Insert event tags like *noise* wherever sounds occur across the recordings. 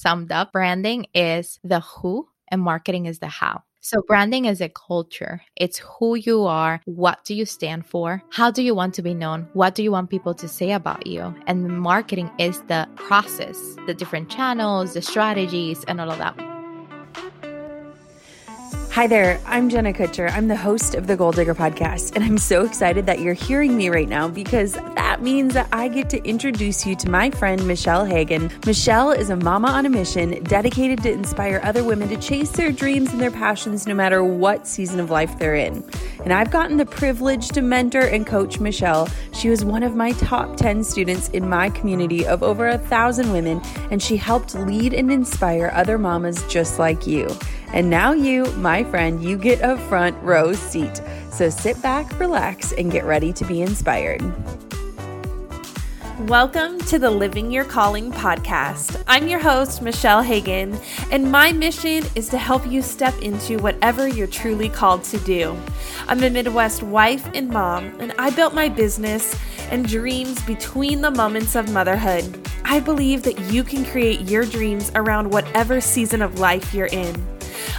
summed up, branding is the who and marketing is the how. So, branding is a culture. It's who you are. What do you stand for? How do you want to be known? What do you want people to say about you? And marketing is the process, the different channels, the strategies, and all of that. Hi there, I'm Jenna Kutcher. I'm the host of the Goal Digger podcast, and I'm so excited that you're hearing me right now because that means that I get to introduce you to my friend Michelle Hagan. Michelle is a mama on a mission dedicated to inspire other women to chase their dreams and their passions no matter what season of life they're in. And I've gotten the privilege to mentor and coach Michelle. She was one of my top 10 students in my community of over a thousand women, and she helped lead and inspire other mamas just like you. And now, you, my friend, you get a front row seat. So sit back, relax, and get ready to be inspired. Welcome to the Living Your Calling podcast. I'm your host, Michelle Hagan, and my mission is to help you step into whatever you're truly called to do. I'm a Midwest wife and mom, and I built my business and dreams between the moments of motherhood. I believe that you can create your dreams around whatever season of life you're in.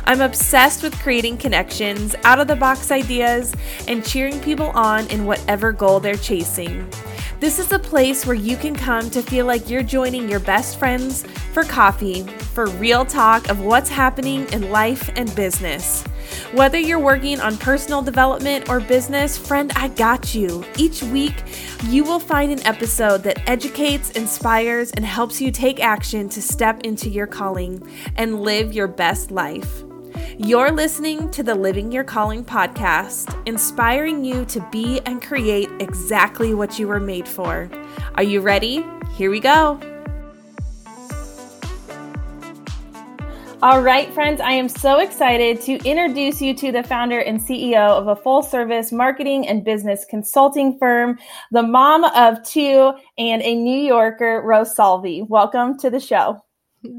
I'm obsessed with creating connections, out of the box ideas, and cheering people on in whatever goal they're chasing. This is a place where you can come to feel like you're joining your best friends for coffee, for real talk of what's happening in life and business. Whether you're working on personal development or business, friend, I got you. Each week, you will find an episode that educates, inspires, and helps you take action to step into your calling and live your best life. You're listening to the Living Your Calling podcast, inspiring you to be and create exactly what you were made for. Are you ready? Here we go. All right, friends, I am so excited to introduce you to the founder and CEO of a full service marketing and business consulting firm, the mom of two, and a New Yorker, Rosalvi. Welcome to the show.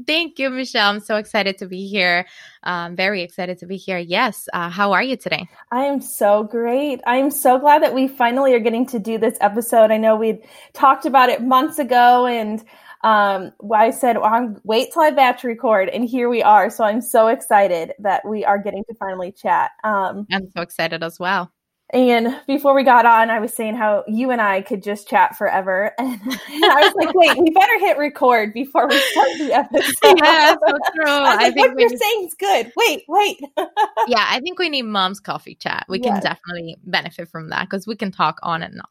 Thank you, Michelle. I'm so excited to be here. Um, very excited to be here. Yes. Uh, how are you today? I am so great. I am so glad that we finally are getting to do this episode. I know we'd talked about it months ago and um, I said, well, I'm wait till I batch record, and here we are. So I'm so excited that we are getting to finally chat. Um, I'm so excited as well. And before we got on, I was saying how you and I could just chat forever. *laughs* And, I was like, wait, we better hit record before we start the *laughs* episode. Yeah, so true. I, I think what you're saying is good. Wait, wait. *laughs* yeah, I think we need mom's coffee chat. We yes. can definitely benefit from that because we can talk on and on.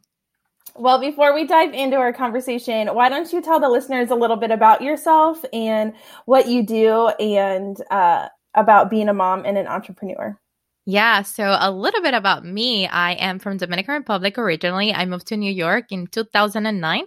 Well, before we dive into our conversation, why don't you tell the listeners a little bit about yourself and what you do and uh, about being a mom and an entrepreneur? Yeah, so a little bit about me. I am from Dominican Republic originally. I moved to New York in 2009.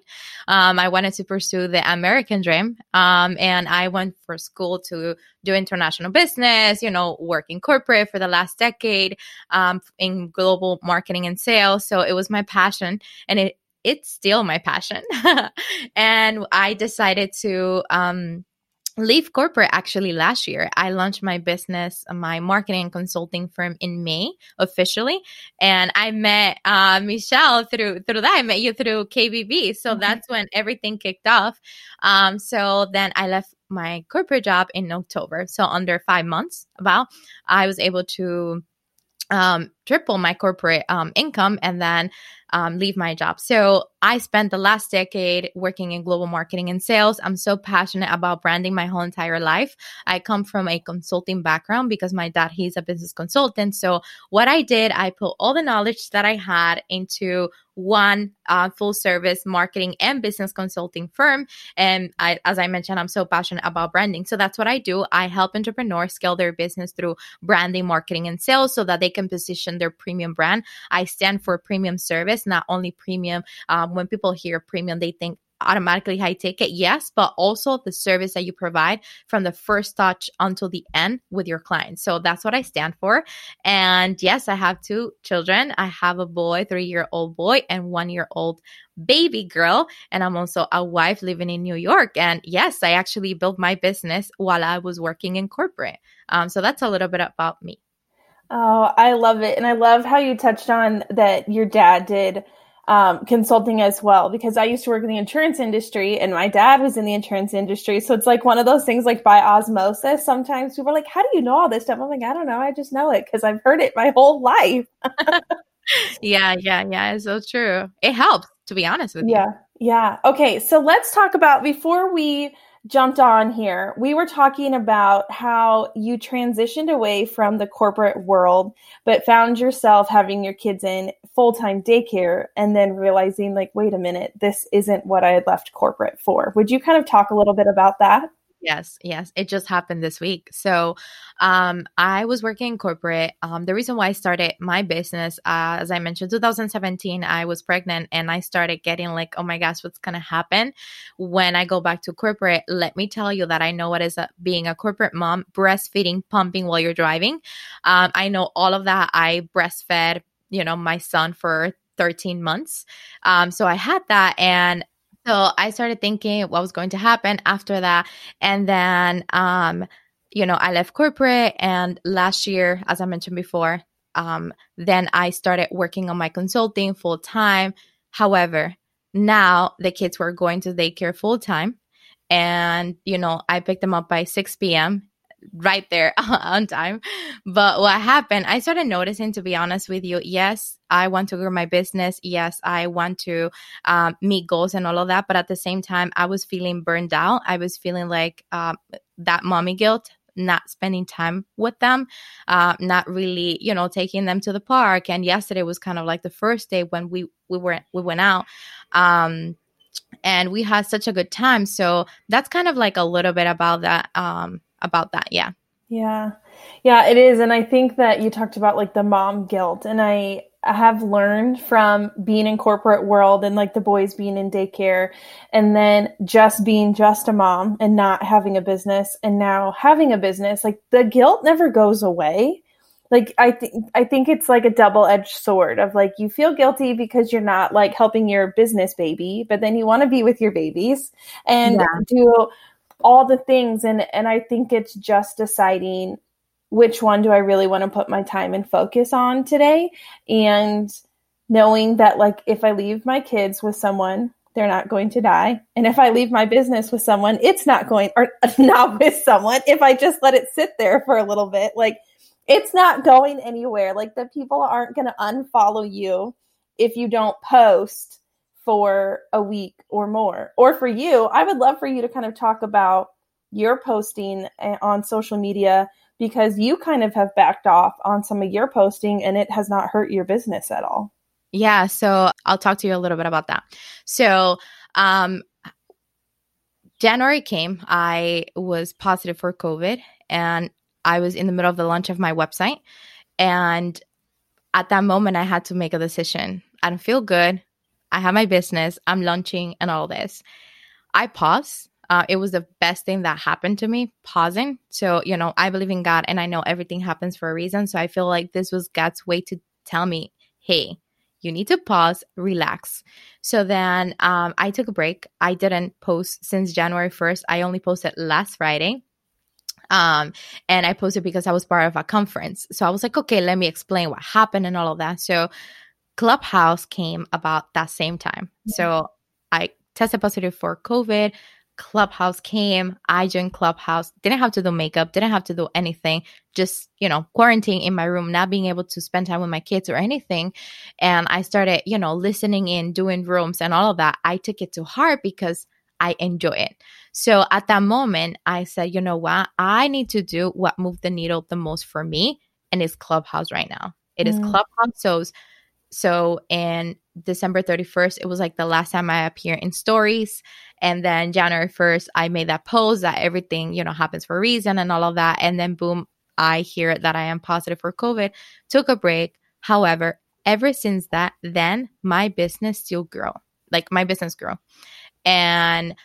Um, I wanted to pursue the American dream, um, and I went for school to do international business. You know, work in corporate for the last decade um, in global marketing and sales. So it was my passion, and it it's still my passion. *laughs* and I decided to um, leave corporate actually last year. I launched my business, my marketing and consulting firm in May officially, and I met uh, Michelle through through that. I met you through KBB, so mm-hmm. that's when everything kicked off. Um, so then I left my corporate job in October. So under five months, about I was able to um, triple my corporate um, income and then um, leave my job. So I spent the last decade working in global marketing and sales. I'm so passionate about branding my whole entire life. I come from a consulting background because my dad, he's a business consultant. So what I did, I put all the knowledge that I had into one uh, full service marketing and business consulting firm. And I, as I mentioned, I'm so passionate about branding. So that's what I do. I help entrepreneurs scale their business through branding, marketing, and sales so that they can position their premium brand. I stand for premium service, not only premium. Um, when people hear premium, they think automatically high ticket yes but also the service that you provide from the first touch until the end with your clients. So that's what i stand for. And yes i have two children. I have a boy three year old boy and one year old baby girl. And i'm also a wife living in new york. And yes i actually built my business while i was working in corporate. Um, so that's a little bit about me oh i love it and i love how you touched on that your dad did um, consulting as well because I used to work in the insurance industry and my dad was in the insurance industry. So it's like one of those things like by osmosis. Sometimes people are like, How do you know all this stuff? I'm like, I don't know. I just know it because I've heard it my whole life. *laughs* yeah, yeah, yeah. It's so true. It helps, to be honest with you. Yeah, yeah. Okay. So let's talk about before we jumped on here, we were talking about how you transitioned away from the corporate world, but found yourself having your kids in full time daycare and then realizing, like, wait a minute, this isn't what I had left corporate for. Would you kind of talk a little bit about that? Yes, yes. It just happened this week. So um, I was working in corporate. Um, the reason why I started my business, uh, as I mentioned, 2017, I was pregnant and I started getting like, oh my gosh, what's going to happen when I go back to corporate? Let me tell you that I know what is a, being a corporate mom, breastfeeding, pumping while you're driving. Um, I know all of that. I breastfed, you know, my son for 13 months. Um, so I had that. And so I started thinking what was going to happen after that. And then, um, you know, I left corporate and last year, as I mentioned before, um, then I started working on my consulting full time. However, now the kids were going to daycare full time. And, you know, I picked them up by 6 p.m right there *laughs* on time. But what happened, I started noticing, to be honest with you, yes, I want to grow my business. Yes, I want to um, meet goals and all of that. But at the same time, I was feeling burned out. I was feeling like um, that mommy guilt not spending time with them, uh, not really, you know, taking them to the park. And yesterday was kind of like the first day when we we were we went out. Um, and we had such a good time. So that's kind of like a little bit about that um, about that. Yeah. Yeah. Yeah, it is. And I think that you talked about like the mom guilt. And I, I have learned from being in corporate world and like the boys being in daycare and then just being just a mom and not having a business and now having a business, like the guilt never goes away. Like I think I think it's like a double-edged sword of like you feel guilty because you're not like helping your business baby, but then you want to be with your babies and yeah. do all the things and and I think it's just deciding which one do I really want to put my time and focus on today and knowing that like if I leave my kids with someone they're not going to die and if I leave my business with someone it's not going or *laughs* not with someone if I just let it sit there for a little bit like it's not going anywhere like the people aren't going to unfollow you if you don't post for a week or more. Or for you, I would love for you to kind of talk about your posting eh, on social media because you kind of have backed off on some of your posting and it has not hurt your business at all. Yeah, so I'll talk to you a little bit about that. So, um January came, I was positive for COVID and I was in the middle of the launch of my website and at that moment I had to make a decision. I don't feel good. I have my business, I'm launching, and all this. I pause. Uh, it was the best thing that happened to me, pausing. So, you know, I believe in God and I know everything happens for a reason. So I feel like this was God's way to tell me, hey, you need to pause, relax. So then um, I took a break. I didn't post since January 1st. I only posted last Friday. Um, and I posted because I was part of a conference. So I was like, okay, let me explain what happened and all of that. So Clubhouse came about that same time. So I tested positive for COVID. Clubhouse came. I joined Clubhouse. Didn't have to do makeup. Didn't have to do anything. Just, you know, quarantine in my room, not being able to spend time with my kids or anything. And I started, you know, listening in, doing rooms and all of that. I took it to heart because I enjoy it. So at that moment, I said, you know what? I need to do what moved the needle the most for me. And it's Clubhouse right now. It is mm. Clubhouse. So so in December 31st, it was like the last time I appear in stories. And then January 1st, I made that post that everything, you know, happens for a reason and all of that. And then boom, I hear that I am positive for COVID, took a break. However, ever since that, then my business still grew. Like my business grew. And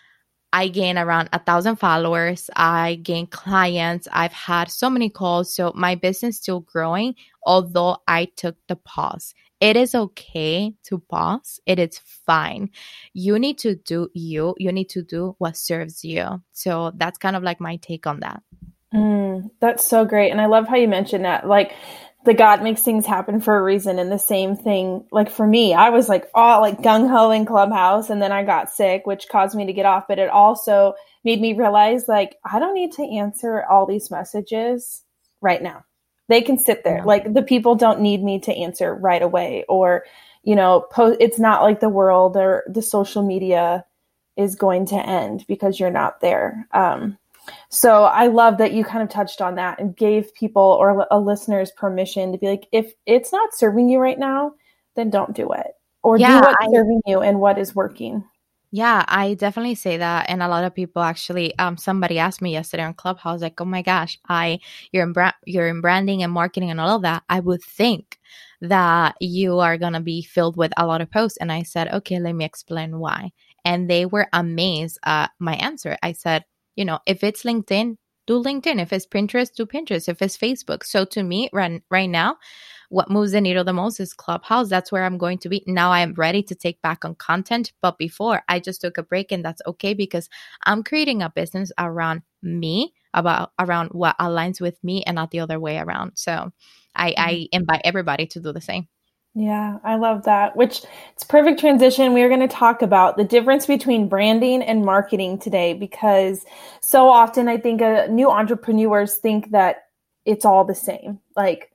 I gained around a thousand followers. I gained clients. I've had so many calls. So my business still growing, although I took the pause it is okay to pause. It is fine. You need to do you. You need to do what serves you. So that's kind of like my take on that. Mm, that's so great. And I love how you mentioned that. Like, the God makes things happen for a reason. And the same thing, like for me, I was like all like gung ho in Clubhouse, and then I got sick, which caused me to get off. But it also made me realize like I don't need to answer all these messages right now. They can sit there. Like the people don't need me to answer right away, or you know, po- it's not like the world or the social media is going to end because you're not there. Um, so I love that you kind of touched on that and gave people or a listeners permission to be like, if it's not serving you right now, then don't do it or yeah, do what's I, serving you and what is working. Yeah, I definitely say that, and a lot of people actually. Um, somebody asked me yesterday on Clubhouse, like, "Oh my gosh, I you're in bra- you're in branding and marketing and all of that. I would think that you are gonna be filled with a lot of posts." And I said, "Okay, let me explain why." And they were amazed at my answer. I said, you know, if it's LinkedIn, do LinkedIn. If it's Pinterest, do Pinterest. If it's Facebook. So to me, right, right now, what moves the needle the most is Clubhouse. That's where I'm going to be. Now I am ready to take back on content. But before I just took a break and that's okay because I'm creating a business around me, about around what aligns with me and not the other way around. So I, mm-hmm. I invite everybody to do the same. Yeah, I love that. Which it's perfect transition. We are going to talk about the difference between branding and marketing today because so often I think uh, new entrepreneurs think that it's all the same. Like,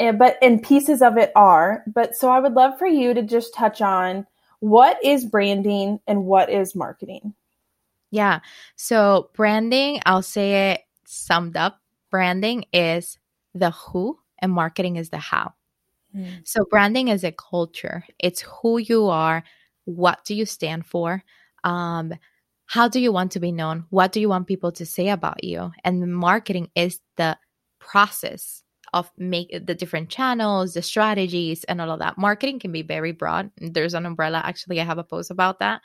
and, but and pieces of it are. But so I would love for you to just touch on what is branding and what is marketing. Yeah. So branding, I'll say it summed up. Branding is the who and marketing is the how. Mm. So, branding is a culture, it's who you are, what do you stand for, um, how do you want to be known, what do you want people to say about you, and marketing is the process of make the different channels, the strategies, and all of that. Marketing can be very broad. There's an umbrella. Actually, I have a post about that.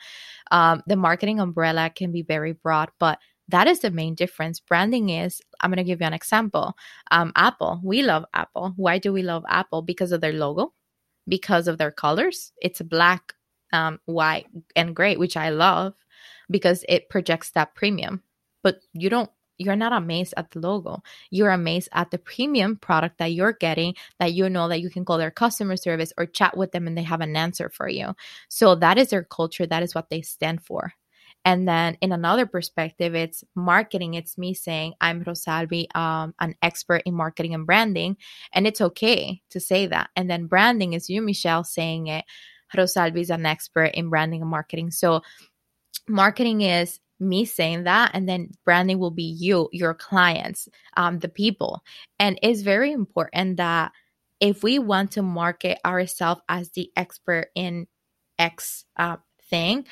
Um, the marketing umbrella can be very broad, but that is the main difference. Branding is, I'm going to give you an example. Um, Apple, we love Apple. Why do we love Apple? Because of their logo, because of their colors. It's black, um, white, and gray, which I love because it projects that premium. But you don't you're not amazed at the logo. You're amazed at the premium product that you're getting that you know that you can call their customer service or chat with them and they have an answer for you. So that is their culture. That is what they stand for. And then in another perspective, it's marketing. It's me saying, I'm Rosalvi, um, an expert in marketing and branding. And it's okay to say that. And then branding is you, Michelle, saying it. Rosalvi is an expert in branding and marketing. So marketing is me saying that and then branding will be you your clients um, the people. And it's very important that if we want to market ourselves as the expert in x uh, thing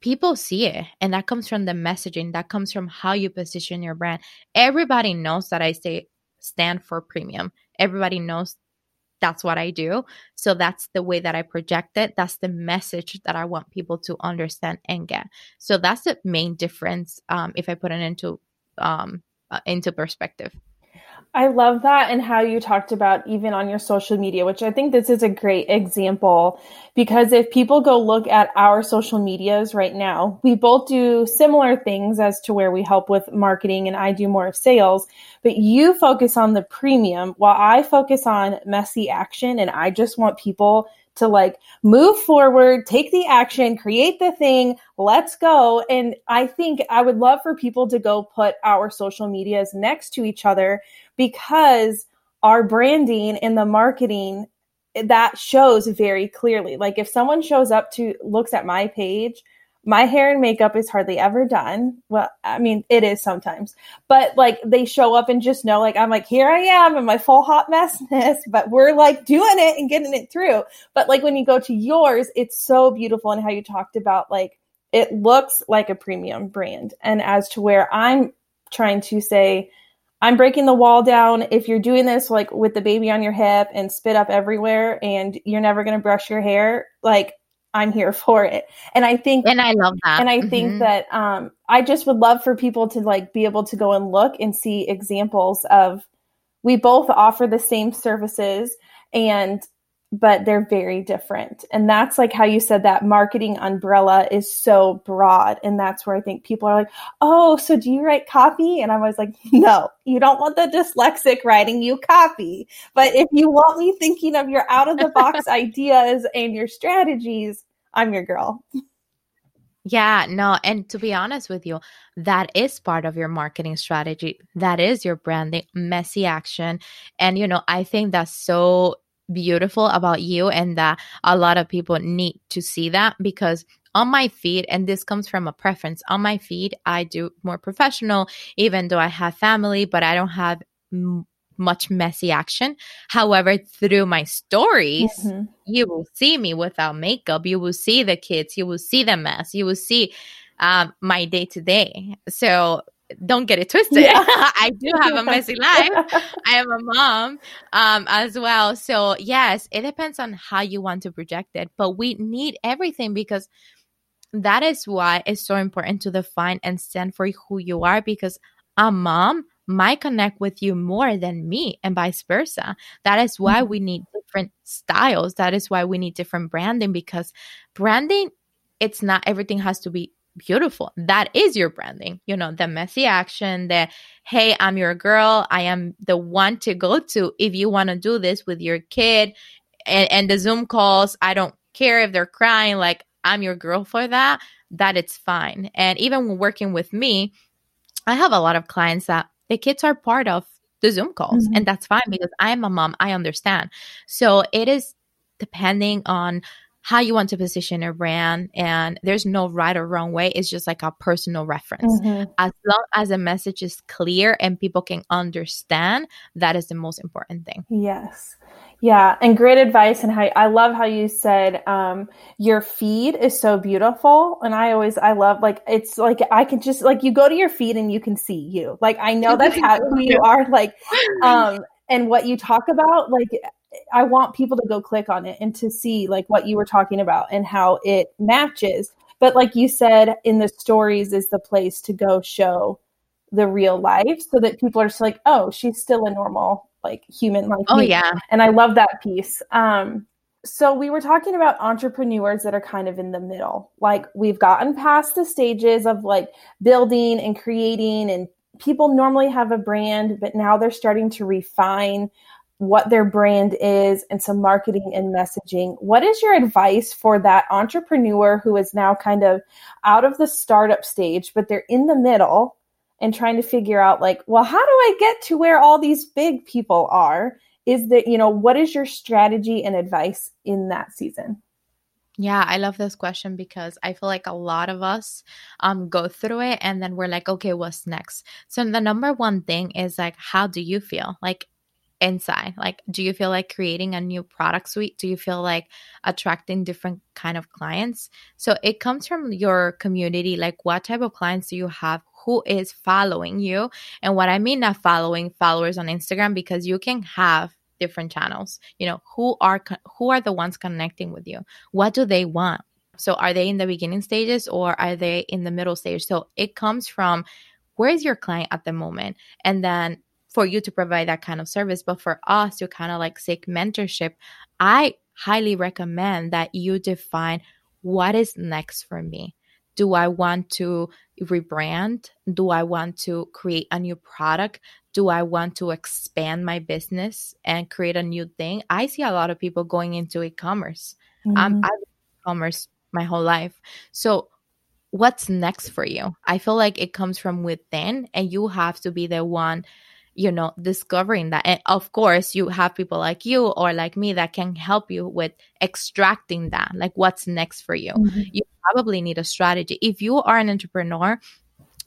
people see it and that comes from the messaging that comes from how you position your brand. Everybody knows that i say stand for premium. Everybody knows that's what i do. So that's the way that i project it. That's the message that i want people to understand and get. So that's the main difference um, if i put it into um, uh, into perspective I love that and how you talked about even on your social media, which I think this is a great example because if people go look at our social medias right now, we both do similar things as to where we help with marketing and I do more of sales, but you focus on the premium while I focus on messy action and I just want people to like move forward, take the action, create the thing, let's go. And I think I would love for people to go put our social medias next to each other because our branding and the marketing that shows very clearly. Like if someone shows up to looks at my page my hair and makeup is hardly ever done. Well, I mean, it is sometimes, but like they show up and just know, like, I'm like, here I am in my full hot messness, *laughs* but we're like doing it and getting it through. But like when you go to yours, it's so beautiful and how you talked about like it looks like a premium brand. And as to where I'm trying to say, I'm breaking the wall down. If you're doing this like with the baby on your hip and spit up everywhere and you're never going to brush your hair, like I'm here *laughs* for it. And I think And I love that. And I mm-hmm. think that um I just would love for people to like be able to go and look and see examples of we both offer the same services and but they're very different. And that's like how you said that marketing umbrella is so broad. And that's where I think people are like, oh, so do you write copy? And I was like, *laughs* no, you don't want the dyslexic writing you copy. But if you want me thinking of your out of the box *laughs* ideas and your strategies, I'm your girl. Yeah, no, and to be honest with you, that is part of your marketing strategy. That is your branding, messy action. And, you know, I think that's so beautiful about you and that a lot of people need to see that because on my feed and this comes from a preference on my feed i do more professional even though i have family but i don't have m- much messy action. However through my stories mm-hmm. you will see me without makeup. You will see the kids. You will see the mess. You will see um, my day to day. So don't get it twisted. Yeah. *laughs* I do have a messy *laughs* life. I am a mom um, as well. So, yes, it depends on how you want to project it, but we need everything because that is why it's so important to define and stand for who you are because a mom might connect with you more than me and vice versa. That is why mm-hmm. we need different styles. That is why we need different branding because branding, it's not everything has to be beautiful. That is your branding. You know, the messy action, the hey, I'm your girl. I am the one to go to if you want to do this with your kid. And, and the Zoom calls, I don't care if they're crying, like I'm your girl for that, that it's fine. And even when working with me, I have a lot of clients that the kids are part of the Zoom calls, mm-hmm. and that's fine because I'm a mom. I understand. So it is depending on how you want to position your brand and there's no right or wrong way. It's just like a personal reference. Mm-hmm. as long as the message is clear and people can understand that is the most important thing. Yes. Yeah and great advice and how i love how you said um, your feed is so beautiful and i always i love like it's like i can just like you go to your feed and you can see you. Like i know that's how *laughs* you are like *laughs* um and what you talk about like I want people to go click on it and to see like what you were talking about and how it matches. But like you said, in the stories is the place to go show the real life so that people are just like, oh, she's still a normal like human like oh me. yeah and i love that piece um so we were talking about entrepreneurs that are kind of in the middle like we've gotten past the stages of like building and creating and people normally have a brand but now they're starting to refine what their brand is and some marketing and messaging. What is your advice for that entrepreneur who is now kind of out of the startup stage, but they're in the middle and trying to figure out, like, well, how do I get to where all these big people are? Is that, you know, what is your strategy and advice in that season? Yeah, I love this question because I feel like a lot of us um go through it and then we're like, okay, what's next? So the number one thing is like, how do you feel? Like inside like do you feel like creating a new product suite? Do you feel like attracting different kind of clients? So it comes from your community like what type of clients do you have? Who is following you? And what i mean not following followers on instagram because you can have different channels you know who are who are the ones connecting with you? What do they want? So are they in the beginning stages or are they in the middle stage? So it comes from where is your client at the moment? And then for you to provide that kind of service. But for us to kind of like seek mentorship, I highly recommend that you define what is next for me. Do I want to rebrand? Do I want to create a new product? Do I want to expand my business and create a new thing? I see a lot of people going into e-commerce. Mm-hmm. Um, I've been in e-commerce my whole life. So what's next for you? I feel like it comes from within and you have to be the one you know discovering that. And of course you have people like you or like me that can help you with extracting that like what's next for you. Mm-hmm. you probably need a strategy. If you are an entrepreneur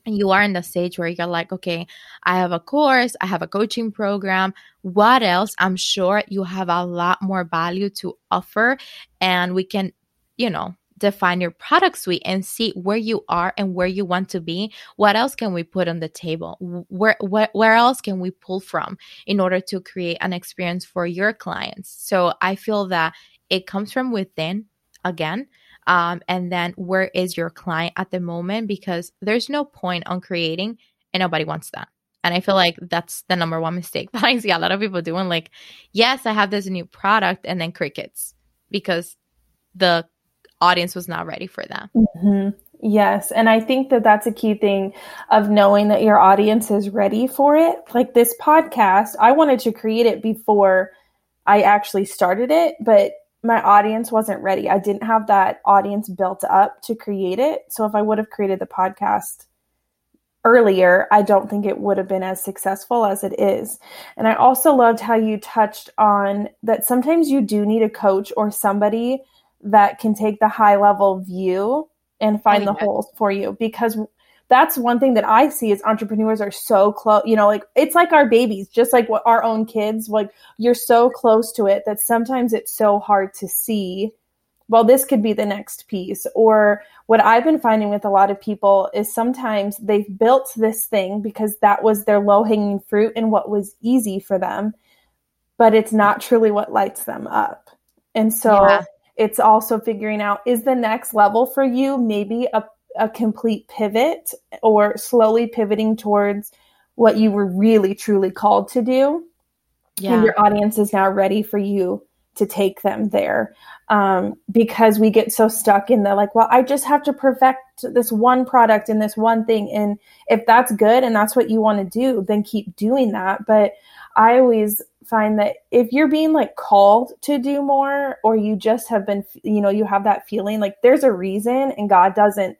and you are in the stage where you're like okay i have a course i have a coaching program. What else? I'm sure you have a lot more value to offer and we can you know define your product suite and see where you are and where you want to be what else can we put on the table? Where where, where else can we pull from in order to create an experience for your clients? So i feel that it comes from within again um, and then where is your client at the moment? Because there's no point on creating and nobody wants that. And I feel like that's the number one mistake *laughs* that I see a lot of people doing. Like, yes, I have this new product, and then crickets because the audience was not ready for them. Mm-hmm. Yes. And I think that that's a key thing of knowing that your audience is ready for it. Like this podcast, I wanted to create it before I actually started it, but my audience wasn't ready. I didn't have that audience built up to create it. So if I would have created the podcast earlier, I don't think it would have been as successful as it is. And I also loved how you touched on that sometimes you do need a coach or somebody that can take the high level view and find oh, the holes for you because that's one thing that I see is entrepreneurs are so close, you know, like it's like our babies, just like what our own kids, like you're so close to it that sometimes it's so hard to see, well, this could be the next piece. Or what I've been finding with a lot of people is sometimes they've built this thing because that was their low hanging fruit and what was easy for them, but it's not truly what lights them up. And so yeah. It's also figuring out is the next level for you maybe a a complete pivot or slowly pivoting towards what you were really truly called to do. Yeah. And your audience is now ready for you to take them there. Um, because we get so stuck in the like, well, I just have to perfect this one product and this one thing. And if that's good and that's what you want to do, then keep doing that. But I always find that if you're being like called to do more or you just have been, you know, you have that feeling like there's a reason and God doesn't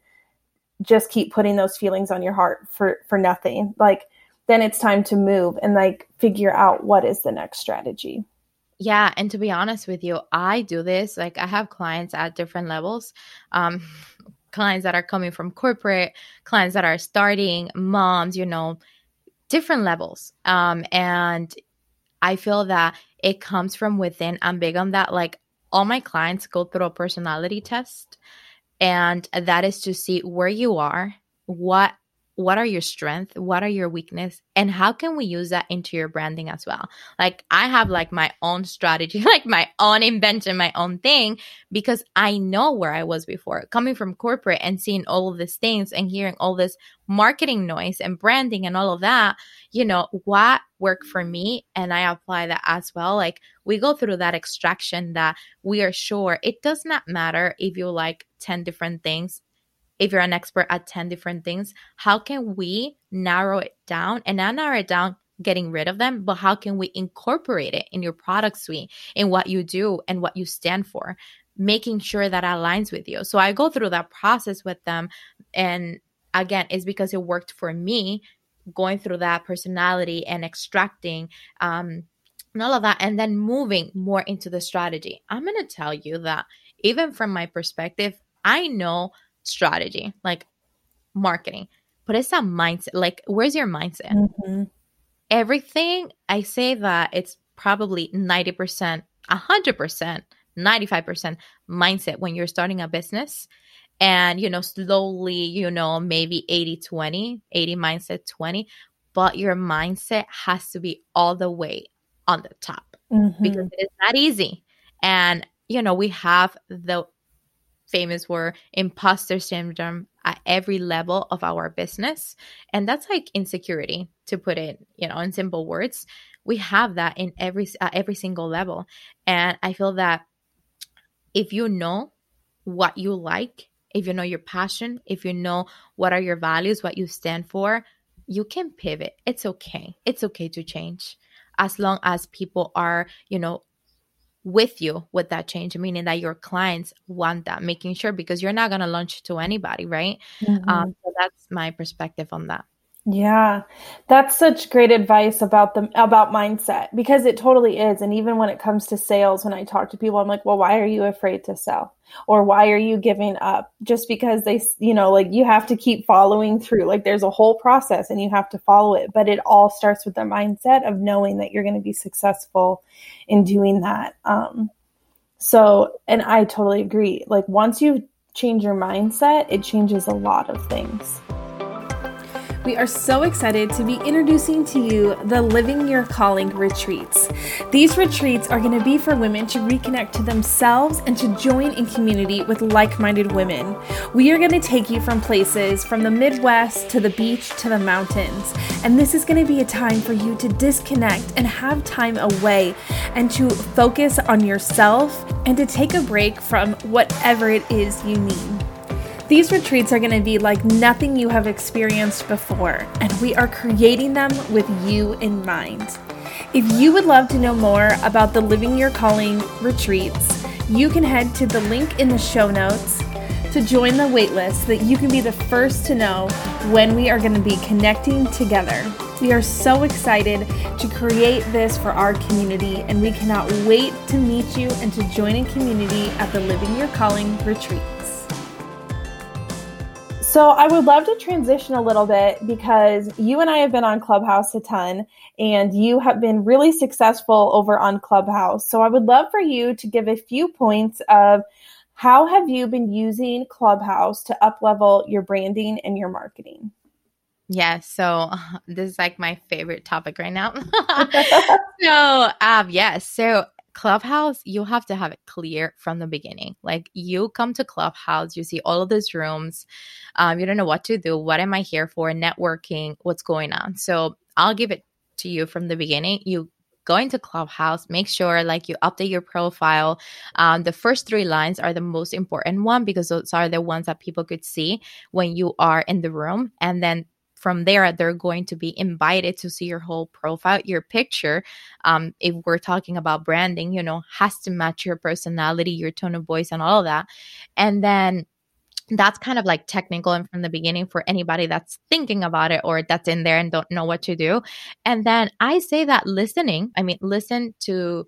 just keep putting those feelings on your heart for for nothing. Like then it's time to move and like figure out what is the next strategy. Yeah and to be honest with you i do this like i have clients at different levels. Um *laughs* clients that are coming from corporate clients that are starting moms you know different levels. Um and i feel that it comes from within i'm big on that like all my clients go through a personality test and that is to see where you are what what are your strengths what are your weakness? And how can we use that into your branding as well? Like i have like my own strategy *laughs* like my own invention my own thing because i know where i was before. Coming from corporate and seeing all of these things and hearing all this marketing noise and branding and all of that you know what worked for me and i apply that as well. Like we go through that extraction that we are sure it does not matter if you like 10 different things if you're an expert at 10 different things, how can we narrow it down and not narrow it down getting rid of them, but how can we incorporate it in your product suite, in what you do and what you stand for, making sure that aligns with you. So I go through that process with them. And again, it's because it worked for me going through that personality and extracting um, and all of that, and then moving more into the strategy. I'm going to tell you that even from my perspective, I know strategy, like marketing, but it's a mindset. Like, where's your mindset? Mm-hmm. Everything I say that it's probably 90%, 100%, 95% mindset when you're starting a business. And, you know, slowly, you know, maybe 80 20, 80 mindset 20, but your mindset has to be all the way on the top mm-hmm. because it is not easy. And, you know, we have the famous word imposter syndrome at every level of our business. And that's like insecurity to put it you know in simple words. We have that in every every single level. And i feel that if you know what you like if you know your passion if you know what are your values what you stand for you can pivot. It's okay. It's okay to change. As long as people are you know with you with that change, meaning that your clients want that, making sure because you're not going to launch to anybody, right? Mm-hmm. Um, so that's my perspective on that. Yeah. That's such great advice about the about mindset because it totally is and even when it comes to sales when I talk to people I'm like, "Well, why are you afraid to sell?" Or why are you giving up? Just because they, you know, like you have to keep following through. Like there's a whole process and you have to follow it, but it all starts with the mindset of knowing that you're going to be successful in doing that. Um so, and I totally agree. Like once you change your mindset, it changes a lot of things. We are so excited to be introducing to you the Living Your Calling retreats. These retreats are going to be for women to reconnect to themselves and to join in community with like minded women. We are going to take you from places from the Midwest to the beach to the mountains. And this is going to be a time for you to disconnect and have time away and to focus on yourself and to take a break from whatever it is you need. These retreats are going to be like nothing you have experienced before, and we are creating them with you in mind. If you would love to know more about the Living Your Calling retreats, you can head to the link in the show notes to join the waitlist so that you can be the first to know when we are going to be connecting together. We are so excited to create this for our community, and we cannot wait to meet you and to join a community at the Living Your Calling retreat. So I would love to transition a little bit because you and I have been on Clubhouse a ton and you have been really successful over on Clubhouse. So I would love for you to give a few points of how have you been using Clubhouse to uplevel your branding and your marketing? Yeah, so *laughs* this is like my favorite topic right now. *laughs* *laughs* so, um, yes, yeah, so Clubhouse, you have to have it clear from the beginning. Like you come to Clubhouse, you see all of these rooms, um, you don't know what to do. What am I here for? Networking, what's going on? So I'll give it to you from the beginning. You go into Clubhouse, make sure like you update your profile. Um, the first three lines are the most important one because those are the ones that people could see when you are in the room. And then from there they're going to be invited to see your whole profile your picture. Um, if we're talking about branding you know has to match your personality your tone of voice and all of that. And then that's kind of like technical and from the beginning for anybody that's thinking about it or that's in there and don't know what to do. And then i say that listening i mean listen to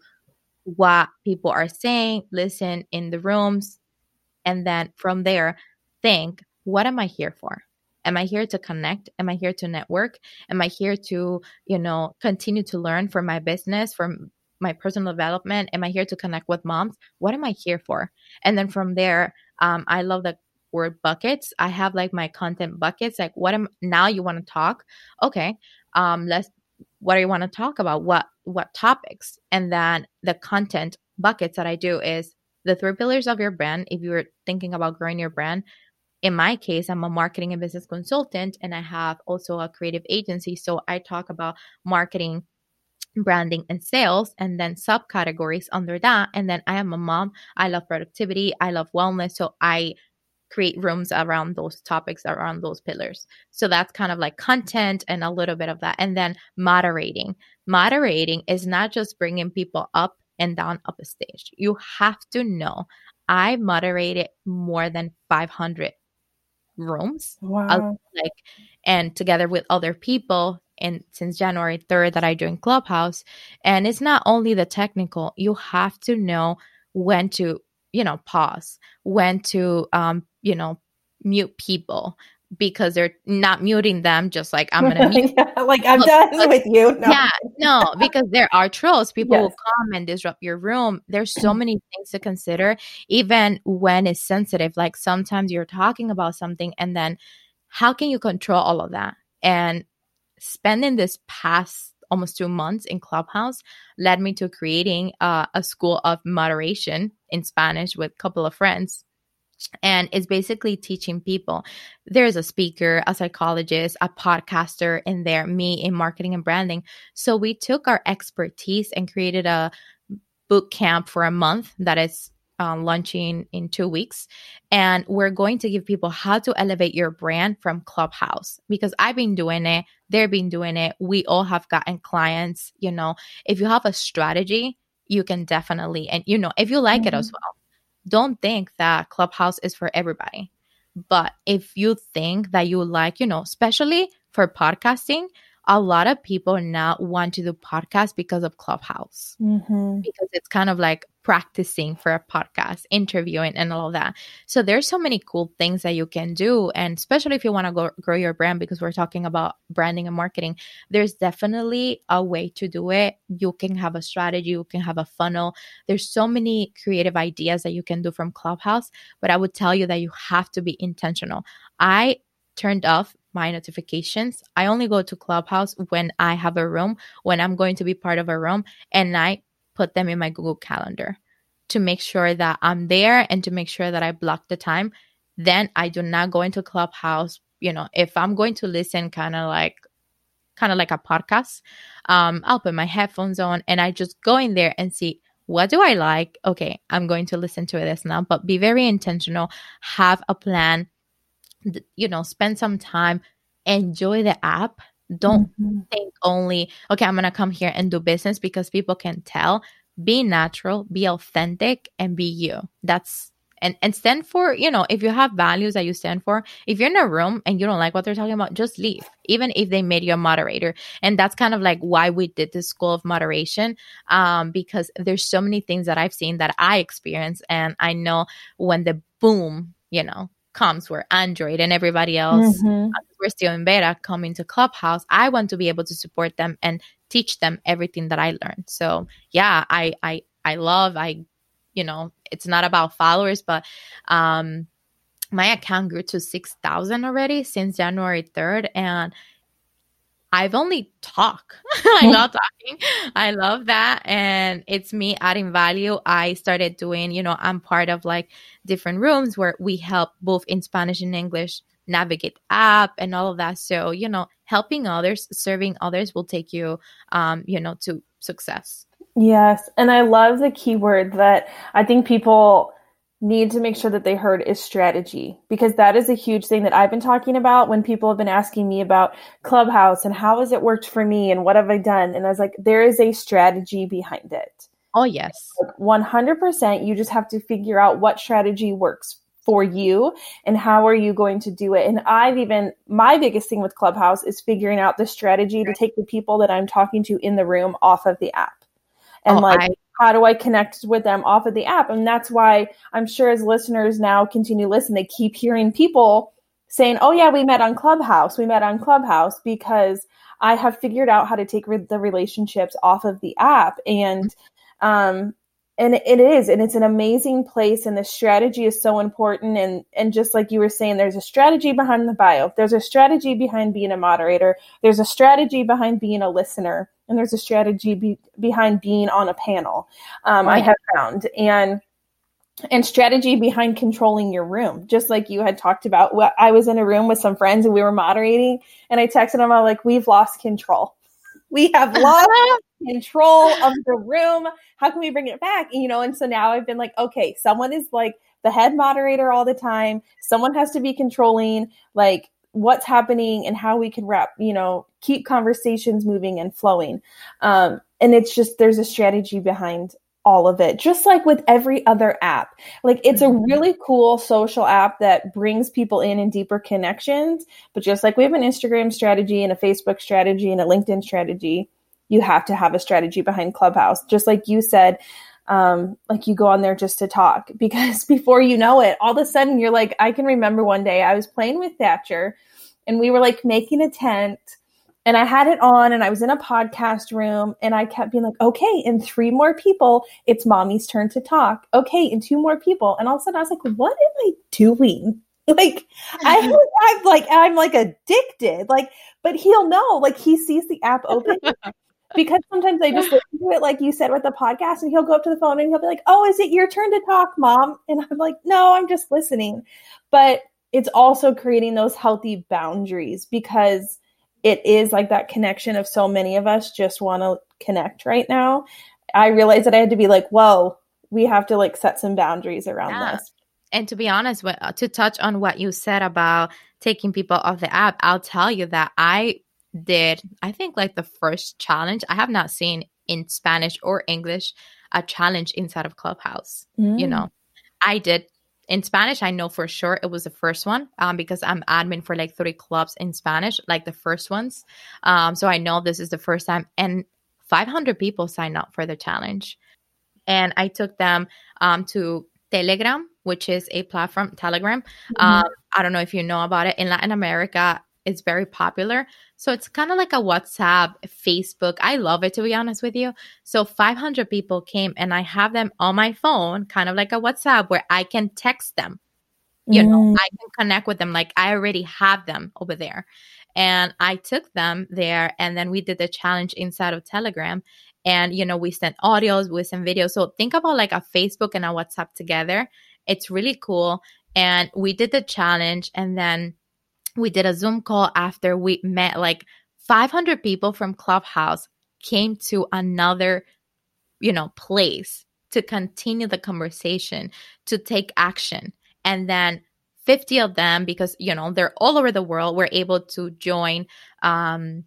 what people are saying listen in the rooms and then from there think what am i here for Am I here to connect? Am I here to network? Am I here to, you know, continue to learn for my business, for my personal development? Am I here to connect with moms? What am I here for? And then from there, um, I love the word buckets. I have like my content buckets. Like, what am now you want to talk? Okay, um, let's. What do you want to talk about? What what topics? And then the content buckets that I do is the three pillars of your brand. If you're thinking about growing your brand, in my case, I'm a marketing and business consultant, and I have also a creative agency. So I talk about marketing, branding, and sales, and then subcategories under that. And then I am a mom. I love productivity. I love wellness. So I create rooms around those topics, around those pillars. So that's kind of like content and a little bit of that. And then moderating. Moderating is not just bringing people up and down up a stage. You have to know I moderated more than 500 rooms wow. like and together with other people and since January 3rd that I joined Clubhouse and it's not only the technical you have to know when to you know pause when to um you know mute people because they're not muting them just like i'm gonna *laughs* mute yeah, like i'm done with you. No. yeah no because there are trolls people yes. will come and disrupt your room. There's so many things to consider even when it's sensitive like sometimes you're talking about something and then how can you control all of that? And spending this past almost two months in clubhouse led me to creating uh, a school of moderation in spanish with a couple of friends and it's basically teaching people. There's a speaker a psychologist a podcaster in there me in marketing and branding. So we took our expertise and created a boot camp for a month that is um, launching in two weeks. And we're going to give people how to elevate your brand from clubhouse because i've been doing it they've been doing it. We all have gotten clients you know. If you have a strategy you can definitely and you know if you like mm-hmm. it as well don't think that Clubhouse is for everybody. But if you think that you like, you know, especially for podcasting, a lot of people now want to do podcasts because of Clubhouse mm-hmm. because it's kind of like practicing for a podcast, interviewing, and all of that. So there's so many cool things that you can do, and especially if you want to go grow your brand, because we're talking about branding and marketing. There's definitely a way to do it. You can have a strategy, you can have a funnel. There's so many creative ideas that you can do from Clubhouse, but I would tell you that you have to be intentional. I turned off my notifications. I only go to Clubhouse when I have a room, when I'm going to be part of a room, and I put them in my Google Calendar to make sure that I'm there and to make sure that I block the time. Then I do not go into Clubhouse. You know, if I'm going to listen kind of like kind of like a podcast, um, I'll put my headphones on and I just go in there and see what do I like? Okay, I'm going to listen to this now, but be very intentional, have a plan, you know, spend some time, enjoy the app. Don't mm-hmm. think only, okay, I'm going to come here and do business because people can tell. Be natural, be authentic, and be you. That's and and stand for you know if you have values that you stand for if you're in a room and you don't like what they're talking about just leave even if they made you a moderator and that's kind of like why we did the school of moderation um, because there's so many things that i've seen that i experience and i know when the boom you know comes where android and everybody else mm-hmm. we're still in beta coming to clubhouse i want to be able to support them and teach them everything that i learned so yeah i i i love i you know it's not about followers, but um, my account grew to 6,000 already since January 3rd. And I've only talk. *laughs* I love talking. I love that. And it's me adding value. I started doing, you know, I'm part of like different rooms where we help both in Spanish and English navigate app and all of that. So, you know, helping others, serving others will take you, um, you know, to success. Yes. And I love the keyword that I think people need to make sure that they heard is strategy because that is a huge thing that I've been talking about when people have been asking me about Clubhouse and how has it worked for me and what have I done and I was like there is a strategy behind it. Oh yes. Like 100% you just have to figure out what strategy works for you and how are you going to do it and I've even my biggest thing with Clubhouse is figuring out the strategy to take the people that I'm talking to in the room off of the app and oh, like I, how do I connect with them off of the app? And that's why I'm sure as listeners now continue to listen, they keep hearing people saying, "Oh yeah, we met on Clubhouse. We met on Clubhouse because I have figured out how to take re- the relationships off of the app." And um and it is and it's an amazing place and the strategy is so important and and just like you were saying there's a strategy behind the bio there's a strategy behind being a moderator there's a strategy behind being a listener and there's a strategy be, behind being on a panel um, i have found. And and strategy behind controlling your room. Just like you had talked about i was in a room with some friends and we were moderating and i texted them i'm like we've lost control. *laughs* We have *laughs* lost control of the room. How can we bring it back? You know and so now i've been like okay someone is like the head moderator all the time. Someone has to be controlling like what's happening and how we can wrap, you know, keep conversations moving and flowing. Um, and it's just there's a strategy behind all of it, just like with every other app. Like it's a mm-hmm. really cool social app that brings people in in deeper connections. But just like we have an Instagram strategy and a Facebook strategy and a LinkedIn strategy, you have to have a strategy behind Clubhouse. Just like you said, um, like you go on there just to talk *laughs* because before you know it, all of a sudden you're like, I can remember one day I was playing with Thatcher and we were like making a tent and I had it on and I was in a podcast room and I kept being like, okay, in three more people, it's mommy's turn to talk. Okay, in two more people. And all of a sudden I was like, what am I doing? *laughs* Like I, *laughs* I'm like I'm like addicted. Like, but he'll know. Like he sees the app open *laughs* because sometimes I just listen to it, like you said with the podcast, and he'll go up to the phone and he'll be like, "Oh, is it your turn to talk, mom?" And I'm like, "No, I'm just listening." But it's also creating those healthy boundaries because it is like that connection of so many of us just want to connect right now. I realized that I had to be like, "Whoa, we have to like set some boundaries around yeah. this." And to be honest, to touch on what you said about taking people off the app, I'll tell you that I did, I think, like the first challenge. I have not seen in Spanish or English a challenge inside of Clubhouse. Mm. You know, I did in Spanish. I know for sure it was the first one um, because I'm admin for like three clubs in Spanish, like the first ones. Um, so I know this is the first time, and 500 people signed up for the challenge, and I took them um, to Telegram, which is a platform. Telegram. Mm-hmm. Um, I don't know if you know about it in Latin America. It's very popular. So it's kind of like a WhatsApp, Facebook. I love it to be honest with you. So 500 people came and I have them on my phone, kind of like a WhatsApp where I can text them. you mm. know, I can connect with them. Like I already have them over there. And I took them there and then we did the challenge inside of Telegram. And, you know, we sent audios, we sent videos. So think about like a Facebook and a WhatsApp together. It's really cool. And we did the challenge and then we did a Zoom call after we met like 500 people from Clubhouse came to another, you know, place to continue the conversation, to take action. And then 50 of them, because, you know, they're all over the world, were able to join um,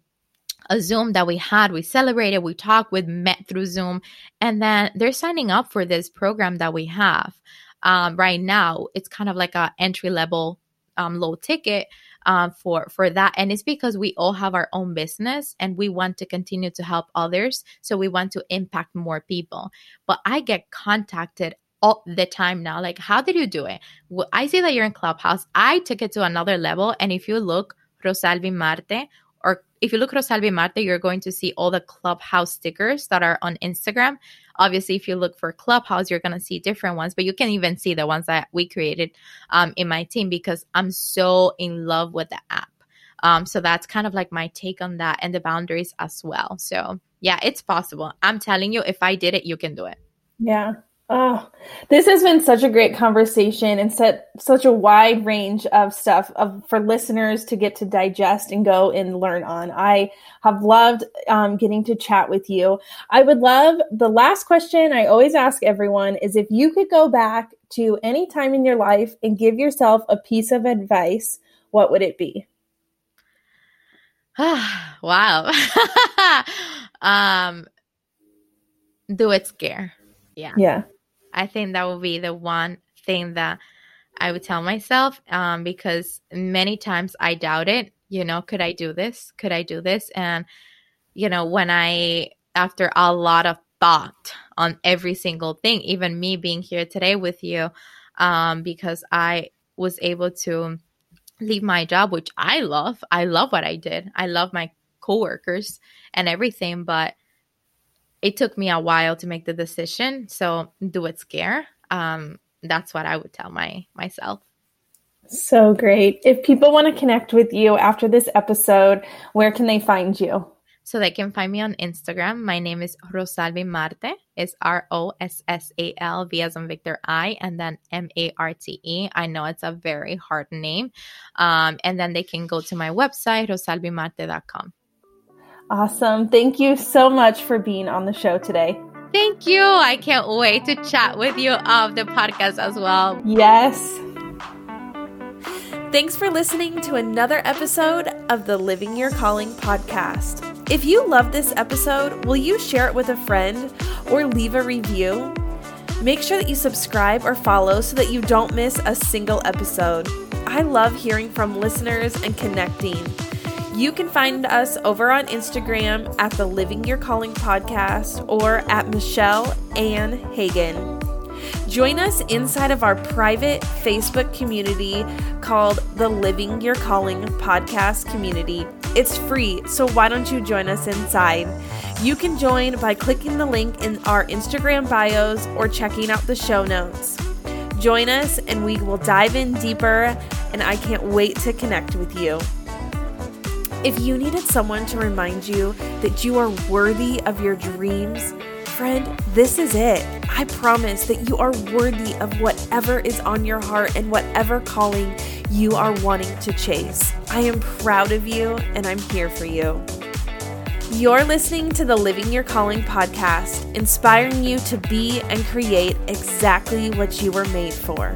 a Zoom that we had. We celebrated, we talked, we met through Zoom. And then they're signing up for this program that we have um, right now. It's kind of like a entry level um, low ticket um, for for that. And it's because we all have our own business and we want to continue to help others. So we want to impact more people. But i get contacted all the time now like how did you do it? Well, i see that you're in clubhouse. I took it to another level. And if you look rosalvi marte if you look Rosalvi Marte, you're going to see all the Clubhouse stickers that are on Instagram. Obviously, if you look for Clubhouse, you're going to see different ones, but you can even see the ones that we created um, in my team because I'm so in love with the app. Um, so that's kind of like my take on that and the boundaries as well. So yeah, it's possible. I'm telling you, if I did it, you can do it. Yeah. Oh, this has been such a great conversation and set such a wide range of stuff of, for listeners to get to digest and go and learn on. I have loved um, getting to chat with you. I would love the last question I always ask everyone is if you could go back to any time in your life and give yourself a piece of advice, what would it be? *sighs* wow. *laughs* um, do it scare. Yeah. Yeah. I think that would be the one thing that I would tell myself um, because many times I doubt it. You know, could I do this? Could I do this? And, you know, when I, after a lot of thought on every single thing, even me being here today with you, um, because I was able to leave my job, which I love. I love what I did. I love my coworkers and everything, but it took me a while to make the decision. So do it scare. Um, that's what I would tell my myself. So great. If people want to connect with you after this episode, where can they find you? So they can find me on Instagram. My name is Rosalvi Marte. It's R O S S A L V as in Victor I and then M A R T E. I know it's a very hard name. Um, and then they can go to my website, rosalvimarte.com. Awesome. Thank you so much for being on the show today. Thank you. I can't wait to chat with you of the podcast as well. Yes. Thanks for listening to another episode of the Living Your Calling podcast. If you love this episode, will you share it with a friend or leave a review? Make sure that you subscribe or follow so that you don't miss a single episode. I love hearing from listeners and connecting. You can find us over on Instagram at the Living Your Calling podcast or at Michelle Ann Hagen. Join us inside of our private Facebook community called the Living Your Calling podcast community. It's free, so why don't you join us inside? You can join by clicking the link in our Instagram bios or checking out the show notes. Join us and we will dive in deeper, and I can't wait to connect with you. If you needed someone to remind you that you are worthy of your dreams, friend, this is it. I promise that you are worthy of whatever is on your heart and whatever calling you are wanting to chase. I am proud of you and I'm here for you. You're listening to the Living Your Calling podcast, inspiring you to be and create exactly what you were made for.